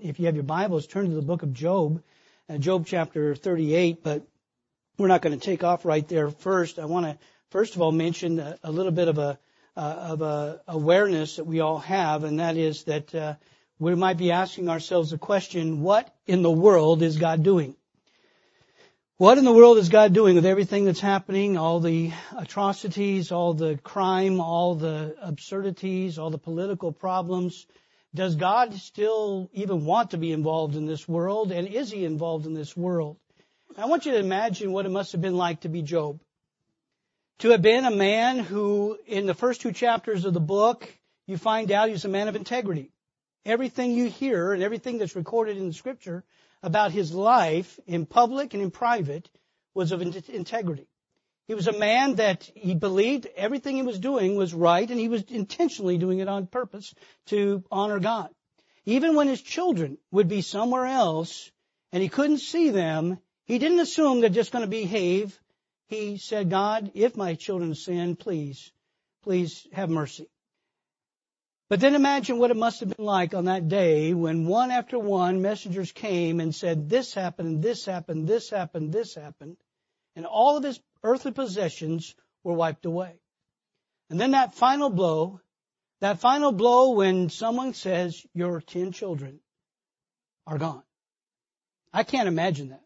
If you have your Bibles, turn to the book of Job, uh, Job chapter 38, but we're not going to take off right there first. I want to first of all mention a, a little bit of a uh, of a awareness that we all have, and that is that uh, we might be asking ourselves the question, what in the world is God doing? What in the world is God doing with everything that's happening, all the atrocities, all the crime, all the absurdities, all the political problems? Does God still even want to be involved in this world? And is He involved in this world? I want you to imagine what it must have been like to be Job. To have been a man who, in the first two chapters of the book, you find out he's a man of integrity. Everything you hear and everything that's recorded in the scripture about his life in public and in private was of integrity. He was a man that he believed everything he was doing was right and he was intentionally doing it on purpose to honor God. Even when his children would be somewhere else and he couldn't see them, he didn't assume they're just going to behave. He said, God, if my children sin, please, please have mercy. But then imagine what it must have been like on that day when one after one messengers came and said, this happened, this happened, this happened, this happened. And all of his earthly possessions were wiped away. And then that final blow, that final blow when someone says, your ten children are gone. I can't imagine that.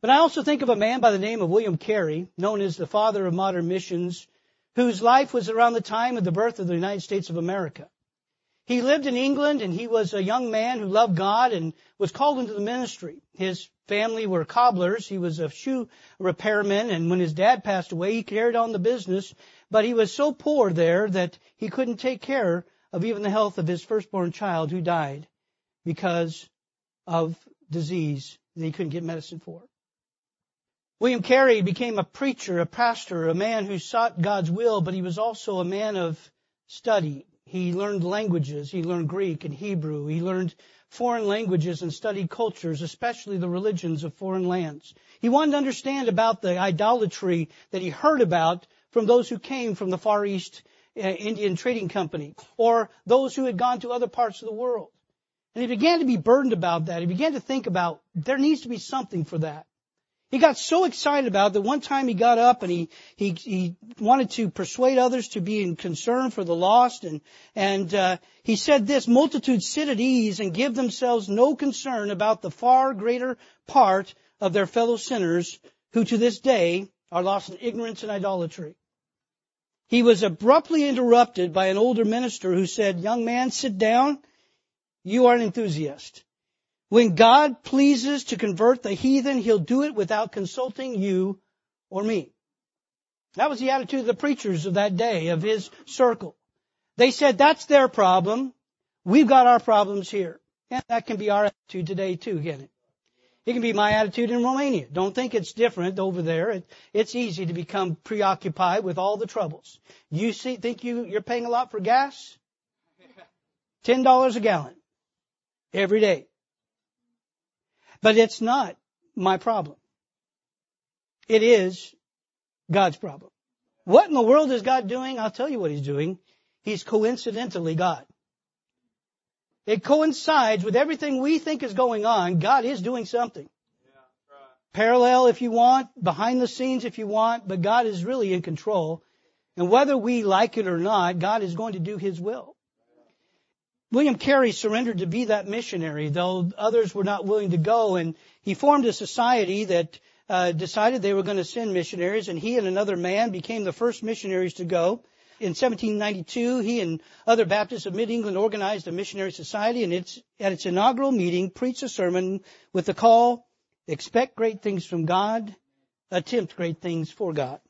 But I also think of a man by the name of William Carey, known as the father of modern missions, whose life was around the time of the birth of the United States of America. He lived in England and he was a young man who loved God and was called into the ministry. His family were cobblers. He was a shoe repairman and when his dad passed away, he carried on the business, but he was so poor there that he couldn't take care of even the health of his firstborn child who died because of disease that he couldn't get medicine for. William Carey became a preacher, a pastor, a man who sought God's will, but he was also a man of study. He learned languages. He learned Greek and Hebrew. He learned foreign languages and studied cultures, especially the religions of foreign lands. He wanted to understand about the idolatry that he heard about from those who came from the Far East uh, Indian Trading Company or those who had gone to other parts of the world. And he began to be burdened about that. He began to think about there needs to be something for that. He got so excited about it that one time he got up and he, he, he wanted to persuade others to be in concern for the lost and, and, uh, he said this, multitudes sit at ease and give themselves no concern about the far greater part of their fellow sinners who to this day are lost in ignorance and idolatry. He was abruptly interrupted by an older minister who said, young man, sit down. You are an enthusiast. When God pleases to convert the heathen, He'll do it without consulting you or me. That was the attitude of the preachers of that day, of his circle. They said, that's their problem. We've got our problems here. And that can be our attitude today too, can it? It can be my attitude in Romania. Don't think it's different over there. It, it's easy to become preoccupied with all the troubles. You see, think you, you're paying a lot for gas? Ten dollars a gallon. Every day. But it's not my problem. It is God's problem. What in the world is God doing? I'll tell you what He's doing. He's coincidentally God. It coincides with everything we think is going on. God is doing something. Parallel if you want, behind the scenes if you want, but God is really in control. And whether we like it or not, God is going to do His will. William Carey surrendered to be that missionary, though others were not willing to go, and he formed a society that uh, decided they were going to send missionaries, and he and another man became the first missionaries to go. In 1792, he and other Baptists of Mid-England organized a missionary society, and it's, at its inaugural meeting, preached a sermon with the call, expect great things from God, attempt great things for God.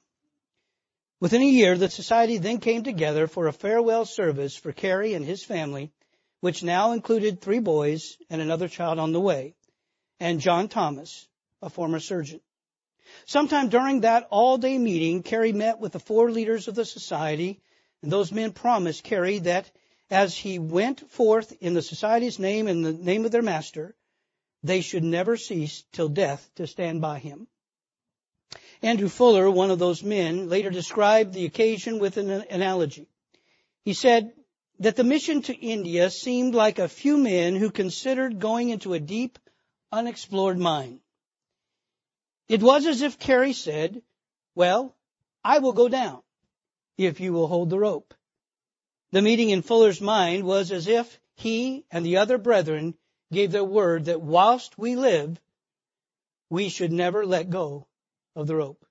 Within a year, the society then came together for a farewell service for Carey and his family, which now included three boys and another child on the way, and John Thomas, a former surgeon. Sometime during that all-day meeting, Carey met with the four leaders of the society, and those men promised Carey that as he went forth in the society's name and the name of their master, they should never cease till death to stand by him. Andrew Fuller, one of those men, later described the occasion with an analogy. He said, that the mission to India seemed like a few men who considered going into a deep, unexplored mine. It was as if Carey said, well, I will go down if you will hold the rope. The meeting in Fuller's mind was as if he and the other brethren gave their word that whilst we live, we should never let go of the rope.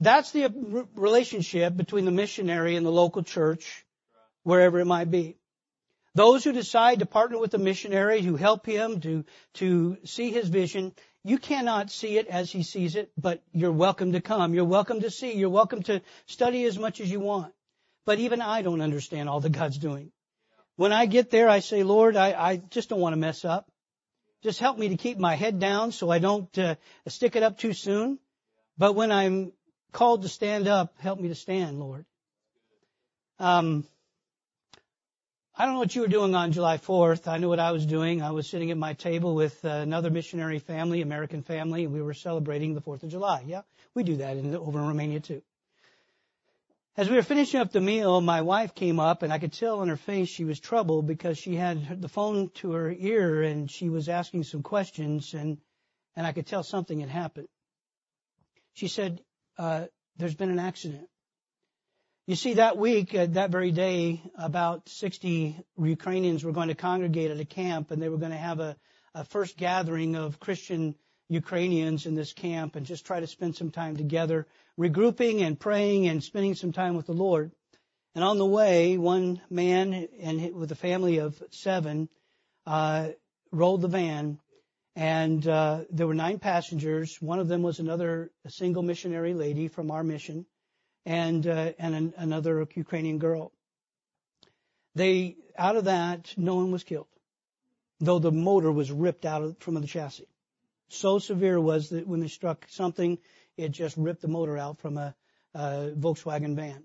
That's the relationship between the missionary and the local church, wherever it might be. Those who decide to partner with the missionary, who help him to, to see his vision, you cannot see it as he sees it, but you're welcome to come. You're welcome to see. You're welcome to study as much as you want. But even I don't understand all that God's doing. When I get there, I say, Lord, I, I just don't want to mess up. Just help me to keep my head down so I don't uh, stick it up too soon. But when I'm called to stand up, help me to stand, Lord. Um, I don't know what you were doing on July 4th. I knew what I was doing. I was sitting at my table with uh, another missionary family, American family, and we were celebrating the 4th of July. Yeah, we do that in, over in Romania too. As we were finishing up the meal, my wife came up and I could tell on her face she was troubled because she had the phone to her ear and she was asking some questions and, and I could tell something had happened. She said, uh, there's been an accident. You see, that week, uh, that very day, about 60 Ukrainians were going to congregate at a camp and they were going to have a, a first gathering of Christian Ukrainians in this camp and just try to spend some time together regrouping and praying and spending some time with the Lord. And on the way, one man and with a family of seven uh, rolled the van, and uh, there were nine passengers. One of them was another single missionary lady from our mission, and uh, and an, another Ukrainian girl. They out of that, no one was killed, though the motor was ripped out of, from the chassis. So severe was that when they struck something, it just ripped the motor out from a, Volkswagen van.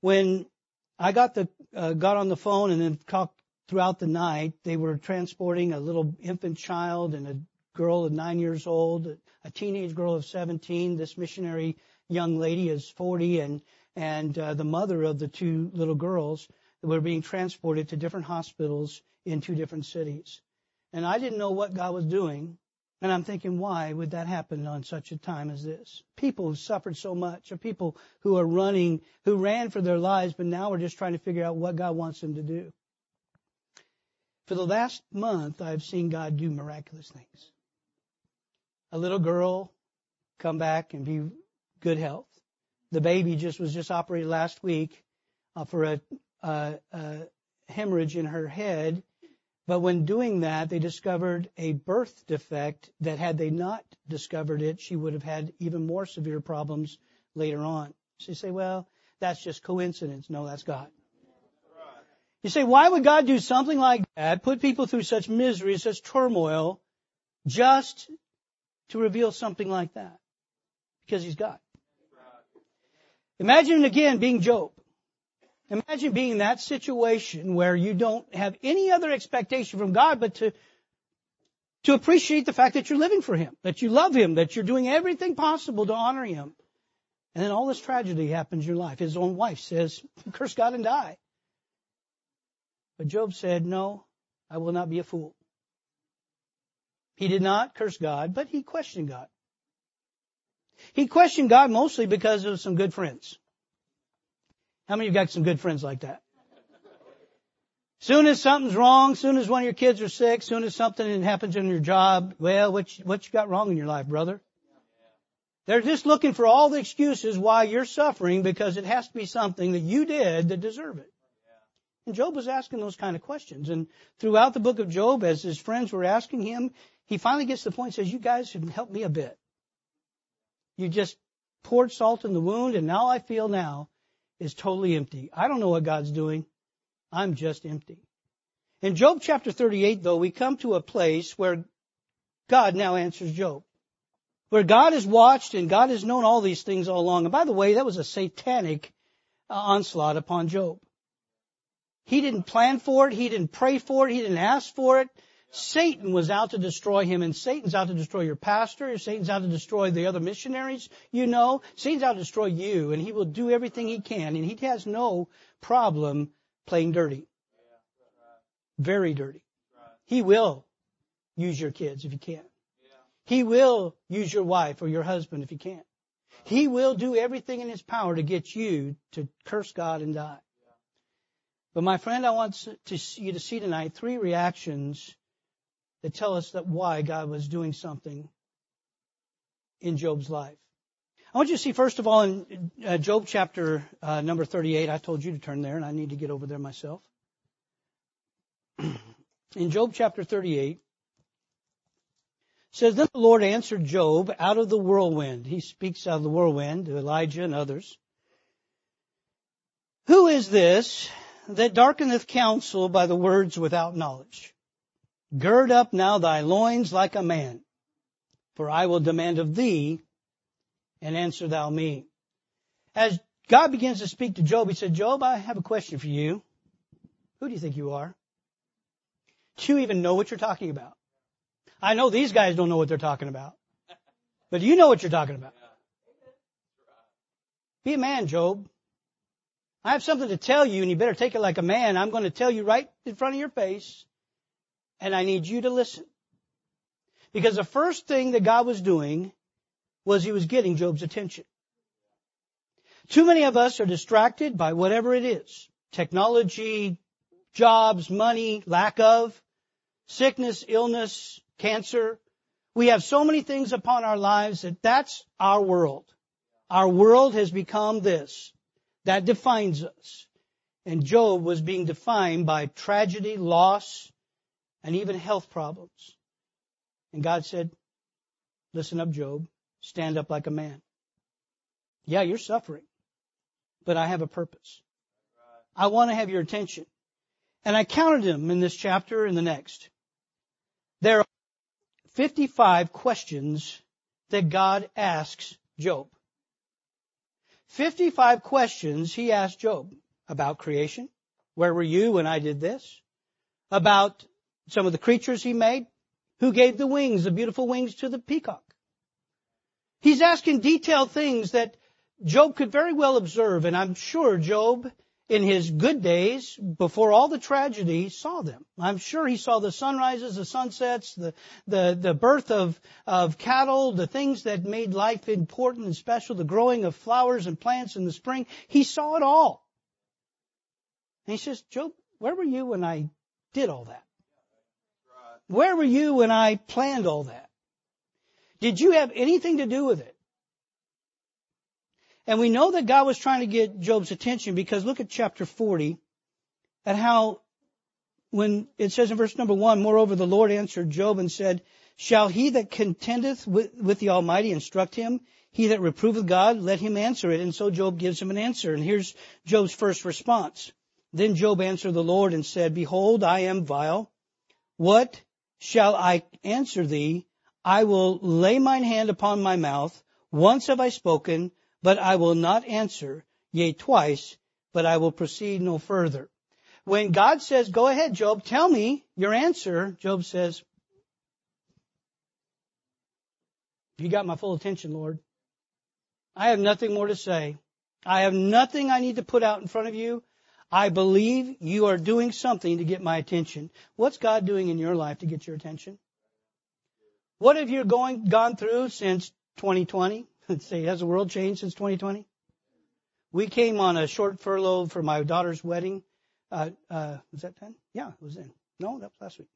When I got the uh, got on the phone and then talked throughout the night, they were transporting a little infant child and a girl of nine years old, a teenage girl of 17. This missionary young lady is 40, and and uh, the mother of the two little girls were being transported to different hospitals in two different cities. And I didn't know what God was doing, and I'm thinking, why would that happen on such a time as this? People who suffered so much, or people who are running, who ran for their lives, but now are just trying to figure out what God wants them to do. For the last month, I've seen God do miraculous things. A little girl come back and be good health. The baby just was just operated last week uh, for a, a, hemorrhage in her head but when doing that, they discovered a birth defect that had they not discovered it, she would have had even more severe problems later on. So you say, well, that's just coincidence. No, that's God. You say, why would God do something like that, put people through such misery, such turmoil, just to reveal something like that? Because He's God. Imagine again being Job. Imagine being in that situation where you don't have any other expectation from God but to, to appreciate the fact that you're living for Him, that you love Him, that you're doing everything possible to honor Him. And then all this tragedy happens in your life. His own wife says, curse God and die. But Job said, no, I will not be a fool. He did not curse God, but he questioned God. He questioned God mostly because of some good friends. How many of you got some good friends like that? Soon as something's wrong, soon as one of your kids are sick, soon as something happens in your job, well, what you, what you got wrong in your life, brother? They're just looking for all the excuses why you're suffering because it has to be something that you did that deserve it. And Job was asking those kind of questions. And throughout the book of Job, as his friends were asking him, he finally gets to the point and says, you guys should help me a bit. You just poured salt in the wound and now I feel now is totally empty. I don't know what God's doing. I'm just empty. In Job chapter 38, though, we come to a place where God now answers Job. Where God has watched and God has known all these things all along. And by the way, that was a satanic uh, onslaught upon Job. He didn't plan for it. He didn't pray for it. He didn't ask for it. Satan was out to destroy him, and Satan's out to destroy your pastor. Satan's out to destroy the other missionaries you know. Satan's out to destroy you, and he will do everything he can, and he has no problem playing dirty. Very dirty. He will use your kids if you can. He will use your wife or your husband if he can. He will do everything in his power to get you to curse God and die. But my friend, I want to, you to see tonight three reactions that tell us that why God was doing something in Job's life. I want you to see first of all in uh, Job chapter uh, number 38. I told you to turn there and I need to get over there myself. in Job chapter 38, says, Then the Lord answered Job out of the whirlwind. He speaks out of the whirlwind to Elijah and others. Who is this that darkeneth counsel by the words without knowledge? Gird up now thy loins like a man, for I will demand of thee, and answer thou me. As God begins to speak to Job, he said, Job, I have a question for you. Who do you think you are? Do you even know what you're talking about? I know these guys don't know what they're talking about. But you know what you're talking about. Be a man, Job. I have something to tell you and you better take it like a man. I'm going to tell you right in front of your face and I need you to listen. Because the first thing that God was doing was he was getting Job's attention. Too many of us are distracted by whatever it is. Technology, jobs, money, lack of, sickness, illness, cancer. We have so many things upon our lives that that's our world. Our world has become this. That defines us. And Job was being defined by tragedy, loss, and even health problems. And God said, listen up, Job. Stand up like a man. Yeah, you're suffering, but I have a purpose. I want to have your attention. And I counted them in this chapter and the next. There are 55 questions that God asks Job. 55 questions he asked Job about creation. Where were you when I did this? About some of the creatures he made. Who gave the wings, the beautiful wings to the peacock? He's asking detailed things that Job could very well observe, and I'm sure Job in his good days, before all the tragedy, saw them. I'm sure he saw the sunrises, the sunsets, the, the, the birth of, of cattle, the things that made life important and special, the growing of flowers and plants in the spring. He saw it all. And he says, Job, where were you when I did all that? Where were you when I planned all that? Did you have anything to do with it? And we know that God was trying to get Job's attention because look at chapter 40 at how when it says in verse number one, moreover the Lord answered Job and said, shall he that contendeth with, with the Almighty instruct him? He that reproveth God, let him answer it. And so Job gives him an answer. And here's Job's first response. Then Job answered the Lord and said, Behold, I am vile. What shall I answer thee? I will lay mine hand upon my mouth. Once have I spoken, but I will not answer, yea, twice, but I will proceed no further. When God says, go ahead, Job, tell me your answer, Job says, you got my full attention, Lord. I have nothing more to say. I have nothing I need to put out in front of you. I believe you are doing something to get my attention. What's God doing in your life to get your attention? What have you going, gone through since 2020? Let's say, has the world changed since 2020? We came on a short furlough for my daughter's wedding. Uh, uh, was that 10? Yeah, it was in. No, that was last week.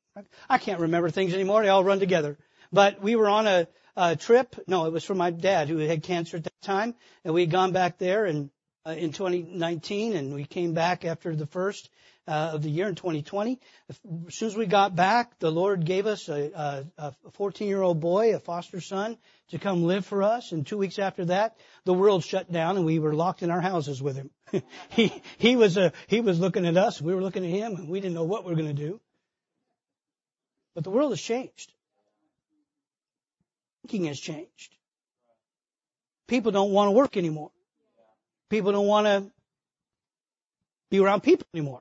I can't remember things anymore. They all run together. But we were on a, a trip. No, it was for my dad who had cancer at that time. And we had gone back there and in 2019 and we came back after the first uh, of the year in 2020. As soon as we got back, the Lord gave us a, a 14 year old boy, a foster son, to come live for us. And two weeks after that, the world shut down and we were locked in our houses with him. he, he was, uh, he was looking at us. We were looking at him and we didn't know what we were going to do. But the world has changed. Thinking has changed. People don't want to work anymore. People don't want to be around people anymore.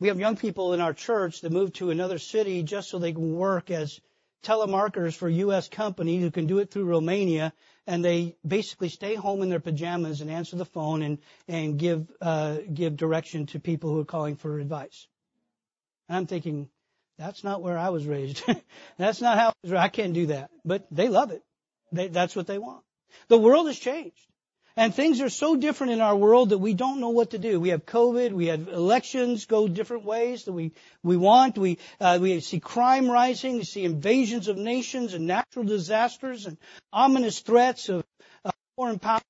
We have young people in our church that move to another city just so they can work as telemarketers for U.S. companies who can do it through Romania, and they basically stay home in their pajamas and answer the phone and and give uh, give direction to people who are calling for advice. And I'm thinking, that's not where I was raised. that's not how I, was raised. I can't do that. But they love it. They, that's what they want. The world has changed. And things are so different in our world that we don't know what to do. We have COVID, we have elections go different ways that we, we want. We, uh, we see crime rising, we see invasions of nations and natural disasters and ominous threats of uh, foreign power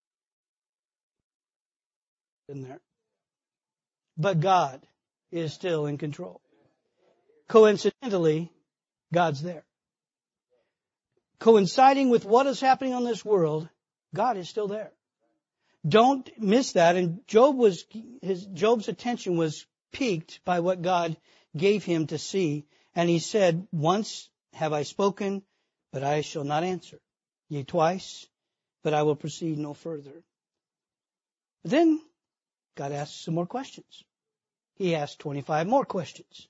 in there. But God is still in control. Coincidentally, God's there. Coinciding with what is happening on this world, God is still there. Don't miss that. And Job was, his, Job's attention was piqued by what God gave him to see. And he said, once have I spoken, but I shall not answer. Yea, twice, but I will proceed no further. then God asked some more questions. He asked 25 more questions.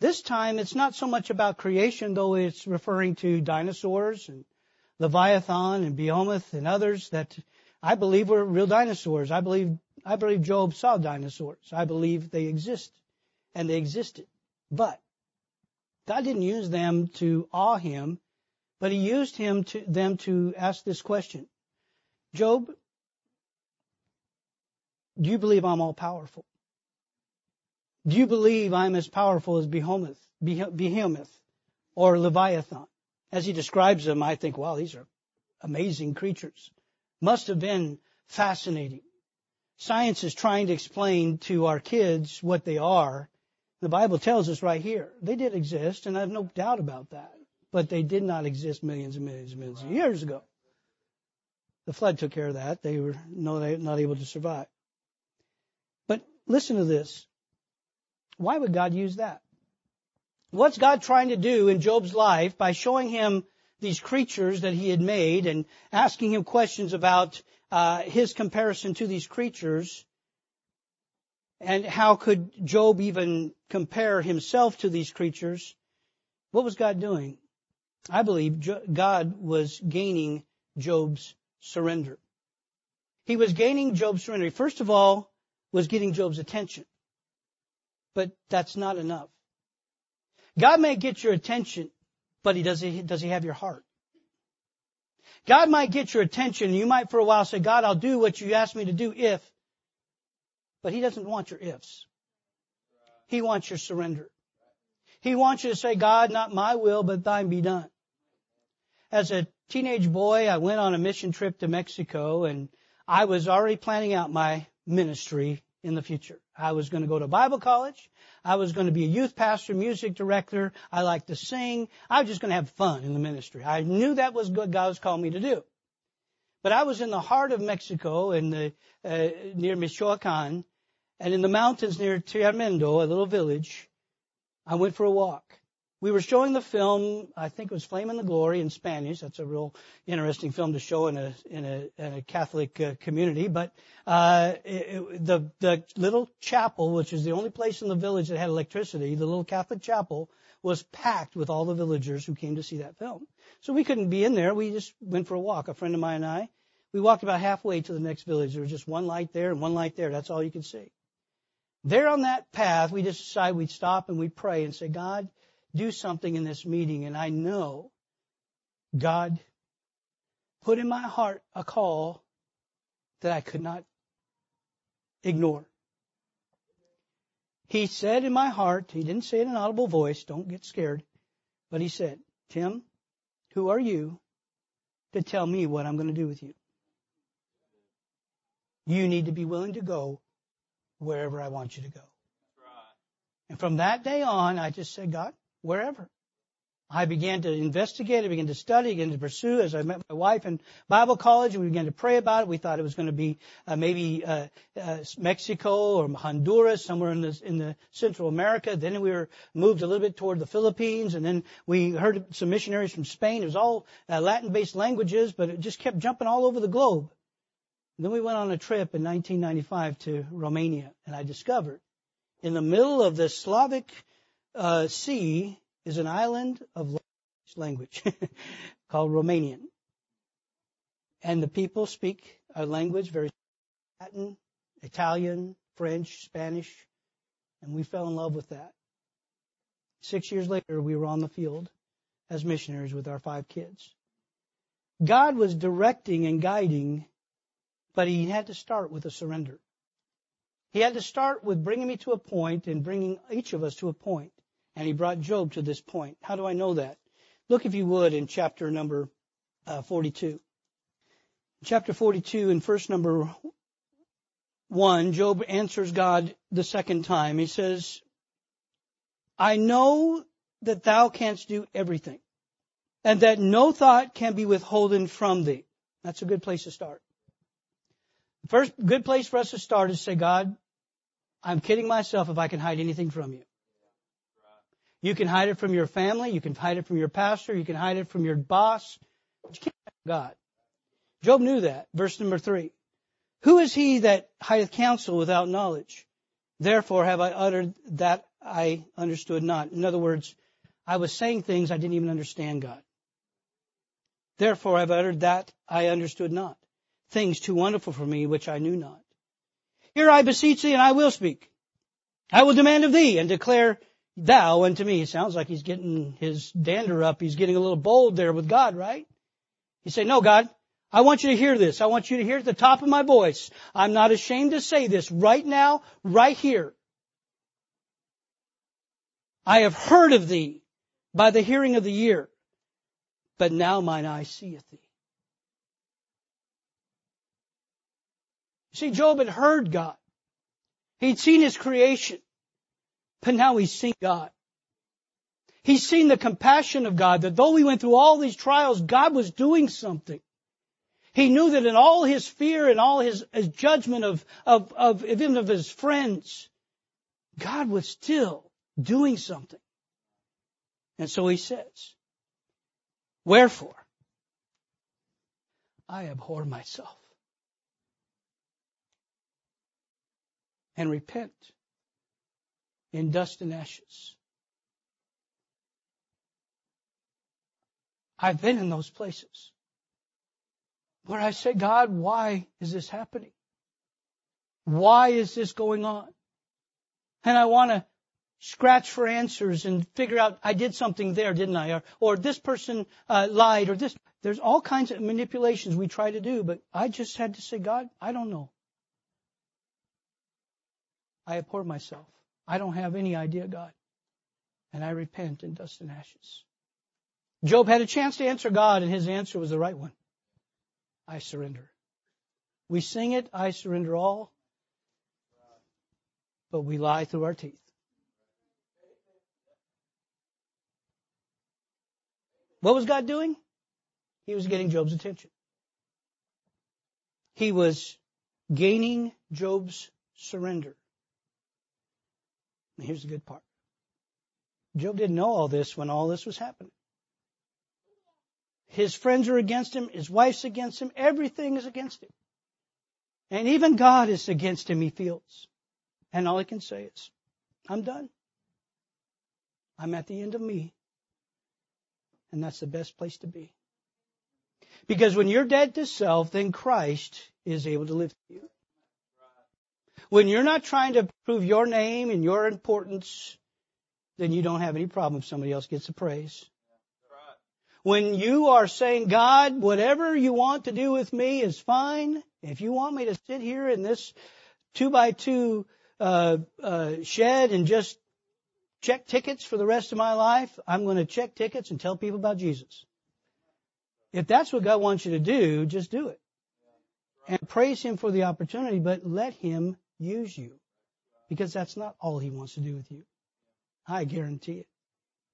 This time it's not so much about creation, though it's referring to dinosaurs and Leviathan and Behemoth and others that I believe we're real dinosaurs. I believe, I believe Job saw dinosaurs. I believe they exist and they existed. But God didn't use them to awe him, but he used him to, them to ask this question. Job, do you believe I'm all powerful? Do you believe I'm as powerful as Behemoth, Behemoth or Leviathan? As he describes them, I think, wow, these are amazing creatures must have been fascinating. Science is trying to explain to our kids what they are. The Bible tells us right here. They did exist, and I have no doubt about that. But they did not exist millions and millions and millions of years ago. The flood took care of that. They were not able to survive. But listen to this. Why would God use that? What's God trying to do in Job's life by showing him these creatures that he had made and asking him questions about uh, his comparison to these creatures and how could Job even compare himself to these creatures. What was God doing? I believe God was gaining Job's surrender. He was gaining Job's surrender. First of all, was getting Job's attention. But that's not enough. God may get your attention but he does he, does he have your heart? God might get your attention. You might for a while say, God, I'll do what you asked me to do if, but he doesn't want your ifs. He wants your surrender. He wants you to say, God, not my will, but thine be done. As a teenage boy, I went on a mission trip to Mexico and I was already planning out my ministry in the future. I was going to go to Bible college. I was going to be a youth pastor, music director. I like to sing. I was just going to have fun in the ministry. I knew that was what God was calling me to do. But I was in the heart of Mexico in the, uh, near Michoacan and in the mountains near Tremendo, a little village. I went for a walk we were showing the film, I think it was Flame in the Glory in Spanish. That's a real interesting film to show in a in a, in a Catholic uh, community. But uh, it, the the little chapel, which is the only place in the village that had electricity, the little Catholic chapel was packed with all the villagers who came to see that film. So we couldn't be in there. We just went for a walk. A friend of mine and I, we walked about halfway to the next village. There was just one light there and one light there. That's all you could see. There on that path, we just decided we'd stop and we'd pray and say, God, do something in this meeting. And I know God put in my heart a call that I could not ignore. He said in my heart, he didn't say it in an audible voice, don't get scared, but he said, Tim, who are you to tell me what I'm going to do with you? You need to be willing to go wherever I want you to go. And from that day on, I just said, God, wherever. I began to investigate, I began to study, I began to pursue as I met my wife in Bible college and we began to pray about it. We thought it was going to be uh, maybe uh, uh, Mexico or Honduras, somewhere in the, in the Central America. Then we were moved a little bit toward the Philippines and then we heard some missionaries from Spain. It was all uh, Latin-based languages, but it just kept jumping all over the globe. And then we went on a trip in 1995 to Romania and I discovered in the middle of the Slavic uh, sea is an island of language called Romanian. And the people speak a language very Latin, Italian, French, Spanish, and we fell in love with that. Six years later, we were on the field as missionaries with our five kids. God was directing and guiding, but He had to start with a surrender. He had to start with bringing me to a point and bringing each of us to a point. And He brought Job to this point. How do I know that? Look, if you would, in chapter number uh, 42. Chapter 42 in verse number 1, Job answers God the second time. He says, I know that thou canst do everything and that no thought can be withholden from thee. That's a good place to start. First good place for us to start is say, God, I'm kidding myself if I can hide anything from you. You can hide it from your family, you can hide it from your pastor, you can hide it from your boss, but you can't hide from God. Job knew that. Verse number three. Who is he that hideth counsel without knowledge? Therefore have I uttered that I understood not. In other words, I was saying things I didn't even understand God. Therefore I've uttered that I understood not, things too wonderful for me which I knew not. Here I beseech thee and I will speak. I will demand of thee and declare thou unto me. It sounds like he's getting his dander up. He's getting a little bold there with God, right? He say, no God, I want you to hear this. I want you to hear at the top of my voice. I'm not ashamed to say this right now, right here. I have heard of thee by the hearing of the ear but now mine eye seeth thee. See, Job had heard God. He'd seen his creation, but now he's seen God. He's seen the compassion of God, that though we went through all these trials, God was doing something. He knew that in all his fear and all his, his judgment of, of, of even of his friends, God was still doing something. And so he says, Wherefore, I abhor myself and repent in dust and ashes. I've been in those places where I say, God, why is this happening? Why is this going on? And I want to scratch for answers and figure out I did something there, didn't I? Or, or this person uh, lied, or this. There's all kinds of manipulations we try to do, but I just had to say, God, I don't know. I abhor myself. I don't have any idea, God. And I repent in dust and ashes. Job had a chance to answer God, and his answer was the right one. I surrender. We sing it, I surrender all, but we lie through our teeth. What was God doing? He was getting Job's attention. He was gaining Job's surrender. And here's the good part. Job didn't know all this when all this was happening. His friends are against him. His wife's against him. Everything is against him. And even God is against him, he feels. And all he can say is, I'm done. I'm at the end of me. And that's the best place to be. Because when you're dead to self, then Christ is able to live through you. When you're not trying to prove your name and your importance, then you don't have any problem if somebody else gets the praise. When you are saying, God, whatever you want to do with me is fine. If you want me to sit here in this two by two uh, uh, shed and just check tickets for the rest of my life. I'm going to check tickets and tell people about Jesus. If that's what God wants you to do, just do it. And praise Him for the opportunity, but let Him use you. Because that's not all He wants to do with you. I guarantee it.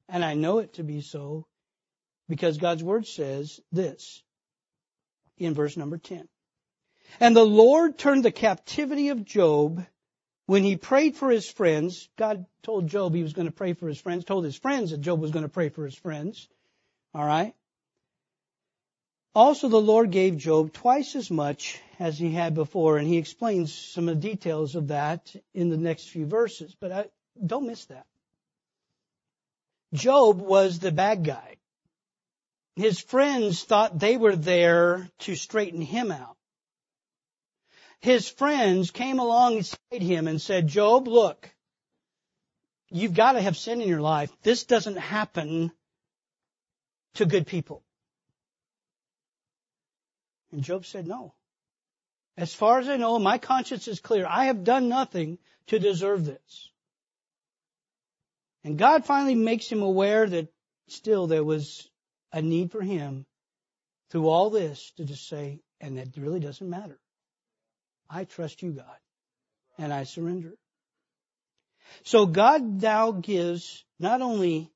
And I know it to be so because God's Word says this in verse number 10. And the Lord turned the captivity of Job when he prayed for his friends, God told Job he was going to pray for his friends, told his friends that Job was going to pray for his friends. All right? Also, the Lord gave Job twice as much as he had before, and he explains some of the details of that in the next few verses. But I, don't miss that. Job was the bad guy. his friends thought they were there to straighten him out. His friends came alongside him and said, Job, look, you've got to have sin in your life. This doesn't happen to good people. And Job said, no. As far as I know, my conscience is clear. I have done nothing to deserve this. And God finally makes him aware that still there was a need for him through all this to just say, and that really doesn't matter. I trust you, God, and I surrender. So God now gives not only,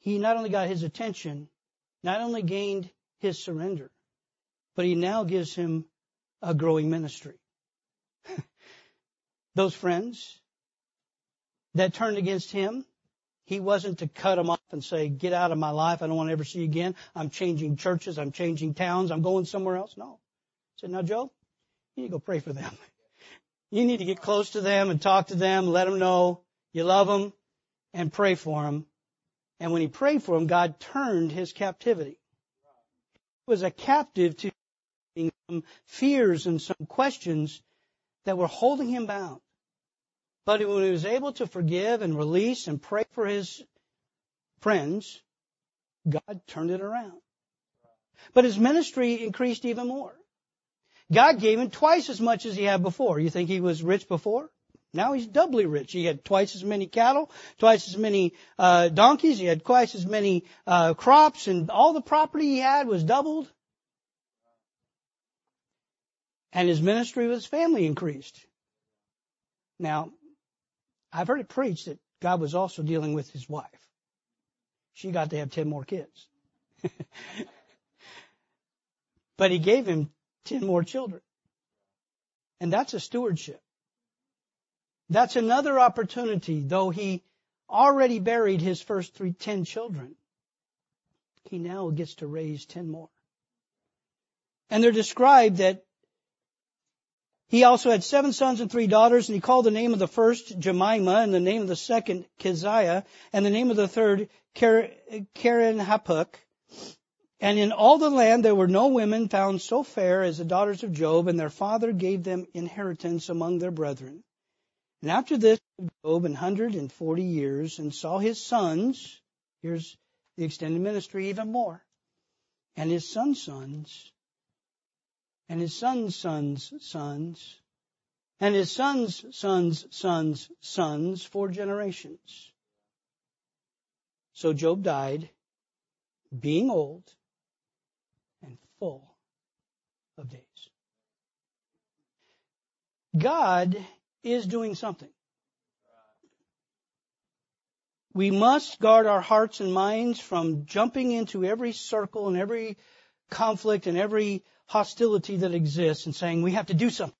he not only got his attention, not only gained his surrender, but he now gives him a growing ministry. Those friends that turned against him, he wasn't to cut them off and say, get out of my life. I don't want to ever see you again. I'm changing churches. I'm changing towns. I'm going somewhere else. No. He said, now Joe, you need to go pray for them. You need to get close to them and talk to them, let them know you love them and pray for them. And when he prayed for them, God turned his captivity. He was a captive to some fears and some questions that were holding him bound. But when he was able to forgive and release and pray for his friends, God turned it around. But his ministry increased even more. God gave him twice as much as he had before. You think he was rich before? Now he's doubly rich. He had twice as many cattle, twice as many uh, donkeys. He had twice as many uh, crops, and all the property he had was doubled. And his ministry with his family increased. Now, I've heard it preached that God was also dealing with his wife. She got to have ten more kids. but he gave him ten more children. And that's a stewardship. That's another opportunity, though he already buried his first three, ten children. He now gets to raise ten more. And they're described that he also had seven sons and three daughters, and he called the name of the first Jemima, and the name of the second Keziah, and the name of the third Kerenhappuch. And in all the land there were no women found so fair as the daughters of Job, and their father gave them inheritance among their brethren. And after this, Job an hundred and forty years, and saw his sons, here's the extended ministry even more, and his sons' sons, and his sons' sons' sons, and his sons' sons' sons' sons, four generations. So Job died, being old, and full of days. God is doing something. We must guard our hearts and minds from jumping into every circle and every conflict and every hostility that exists and saying we have to do something.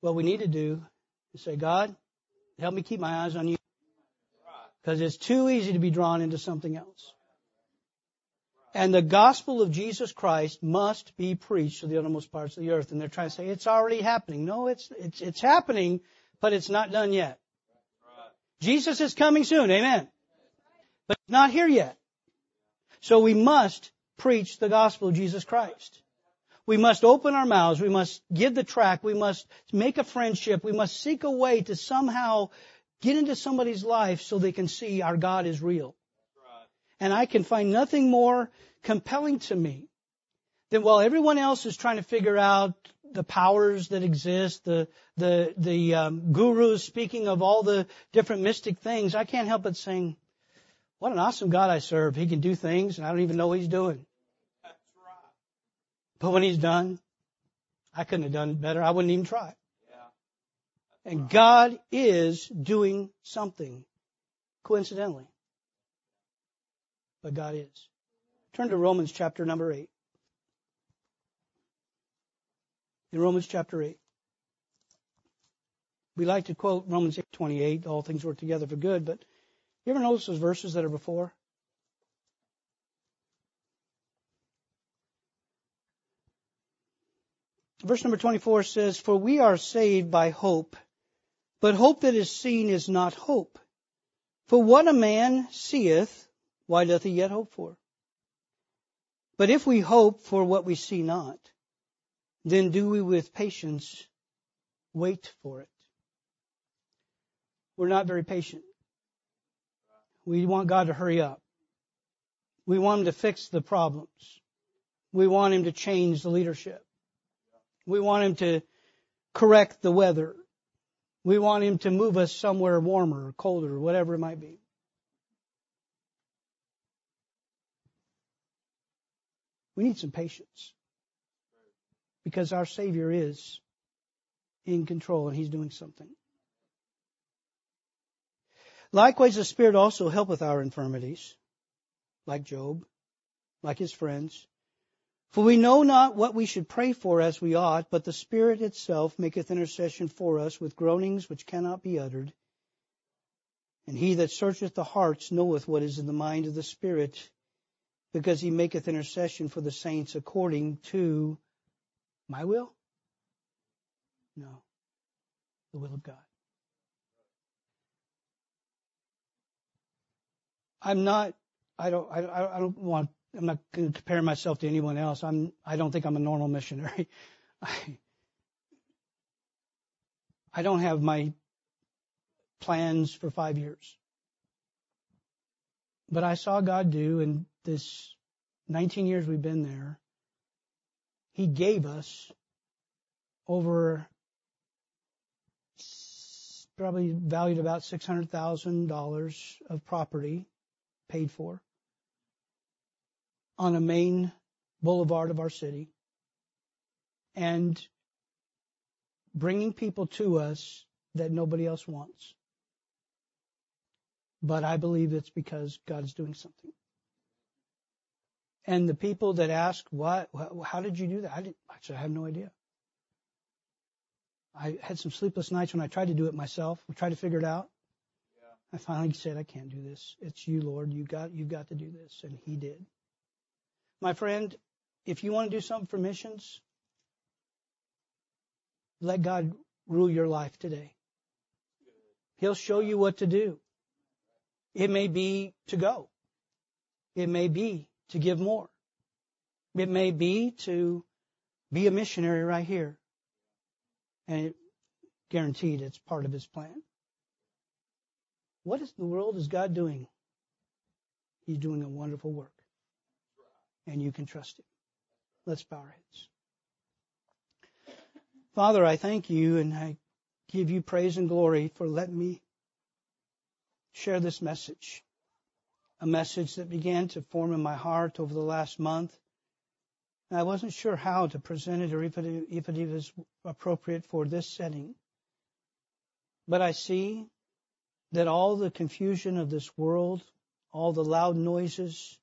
What we need to do is say, God, help me keep my eyes on you. Because it's too easy to be drawn into something else. And the gospel of Jesus Christ must be preached to the uttermost parts of the earth. And they're trying to say, it's already happening. No, it's, it's, it's happening, but it's not done yet. Jesus is coming soon. Amen. But not here yet. So we must preach the gospel of Jesus Christ. We must open our mouths. We must give the track. We must make a friendship. We must seek a way to somehow get into somebody's life so they can see our God is real. And I can find nothing more compelling to me than while everyone else is trying to figure out the powers that exist, the the the um, gurus speaking of all the different mystic things, I can't help but saying, "What an awesome God I serve! He can do things, and I don't even know what He's doing." But when He's done, I couldn't have done better. I wouldn't even try. Yeah. And. God is doing something, coincidentally but God is. Turn to Romans chapter number 8. In Romans chapter 8. We like to quote Romans 8:28, all things work together for good, but you ever notice those verses that are before? Verse number 24 says, For we are saved by hope, but hope that is seen is not hope. For what a man seeth, why doth he yet hope for? But if we hope for what we see not, then do we with patience wait for it? We're not very patient. We want God to hurry up. We want Him to fix the problems. We want Him to change the leadership. We want Him to correct the weather. We want Him to move us somewhere warmer, or colder, whatever it might be. We need some patience because our Savior is in control and He's doing something. Likewise, the Spirit also helpeth our infirmities, like Job, like his friends. For we know not what we should pray for as we ought, but the Spirit itself maketh intercession for us with groanings which cannot be uttered. And he that searcheth the hearts knoweth what is in the mind of the Spirit, because he maketh intercession for the saints according to my will? No, the will of God. I'm not, I don't, I, I don't want I'm not going to compare myself to anyone else. I'm, I don't think I'm a normal missionary. I, I don't have my plans for five years. But I saw God do in this 19 years we've been there. He gave us over probably valued about $600,000 of property paid for on a main boulevard of our city and bringing people to us that nobody else wants. But I believe it's because God is doing something. And the people that ask, "What? How did you do that?" I didn't. Actually, I have no idea. I had some sleepless nights when I tried to do it myself. We tried to figure it out. Yeah. I finally said, "I can't do this. It's you, Lord. You got you got to do this," and He did. My friend, if you want to do something for missions, let God rule your life today. He'll show you what to do. It may be to go. It may be to give more. It may be to be a missionary right here. And it, guaranteed it's part of his plan. What in the world is God doing? He's doing a wonderful work and you can trust Him. Let's bow our heads. Father, I thank you and I give you praise and glory for letting me share this message. A message that began to form in my heart over the last month. I wasn't sure how to present it or if it, if it was appropriate for this setting. But I see that all the confusion of this world, all the loud noises,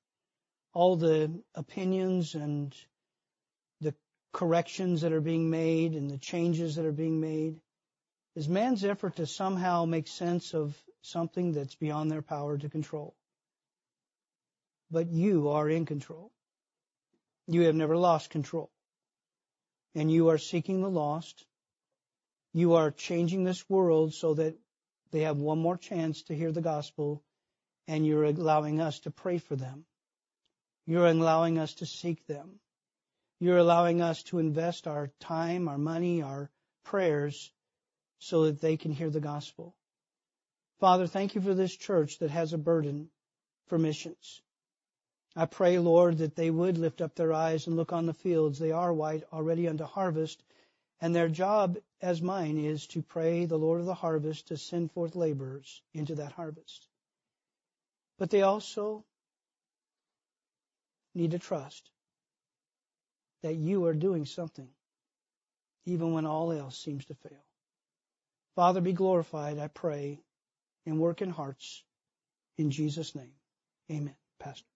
all the opinions and the corrections that are being made and the changes that are being made is man's effort to somehow make sense of something that's beyond their power to control. But you are in control. You have never lost control. And you are seeking the lost. You are changing this world so that they have one more chance to hear the gospel and you're allowing us to pray for them. You're allowing us to seek them. You're allowing us to invest our time, our money, our prayers so that they can hear the gospel. Father, thank you for this church that has a burden for missions. I pray, Lord, that they would lift up their eyes and look on the fields. They are white already unto harvest, and their job, as mine, is to pray the Lord of the harvest to send forth laborers into that harvest. But they also need to trust that you are doing something, even when all else seems to fail. Father, be glorified, I pray, and work in hearts. In Jesus' name, amen. Pastor.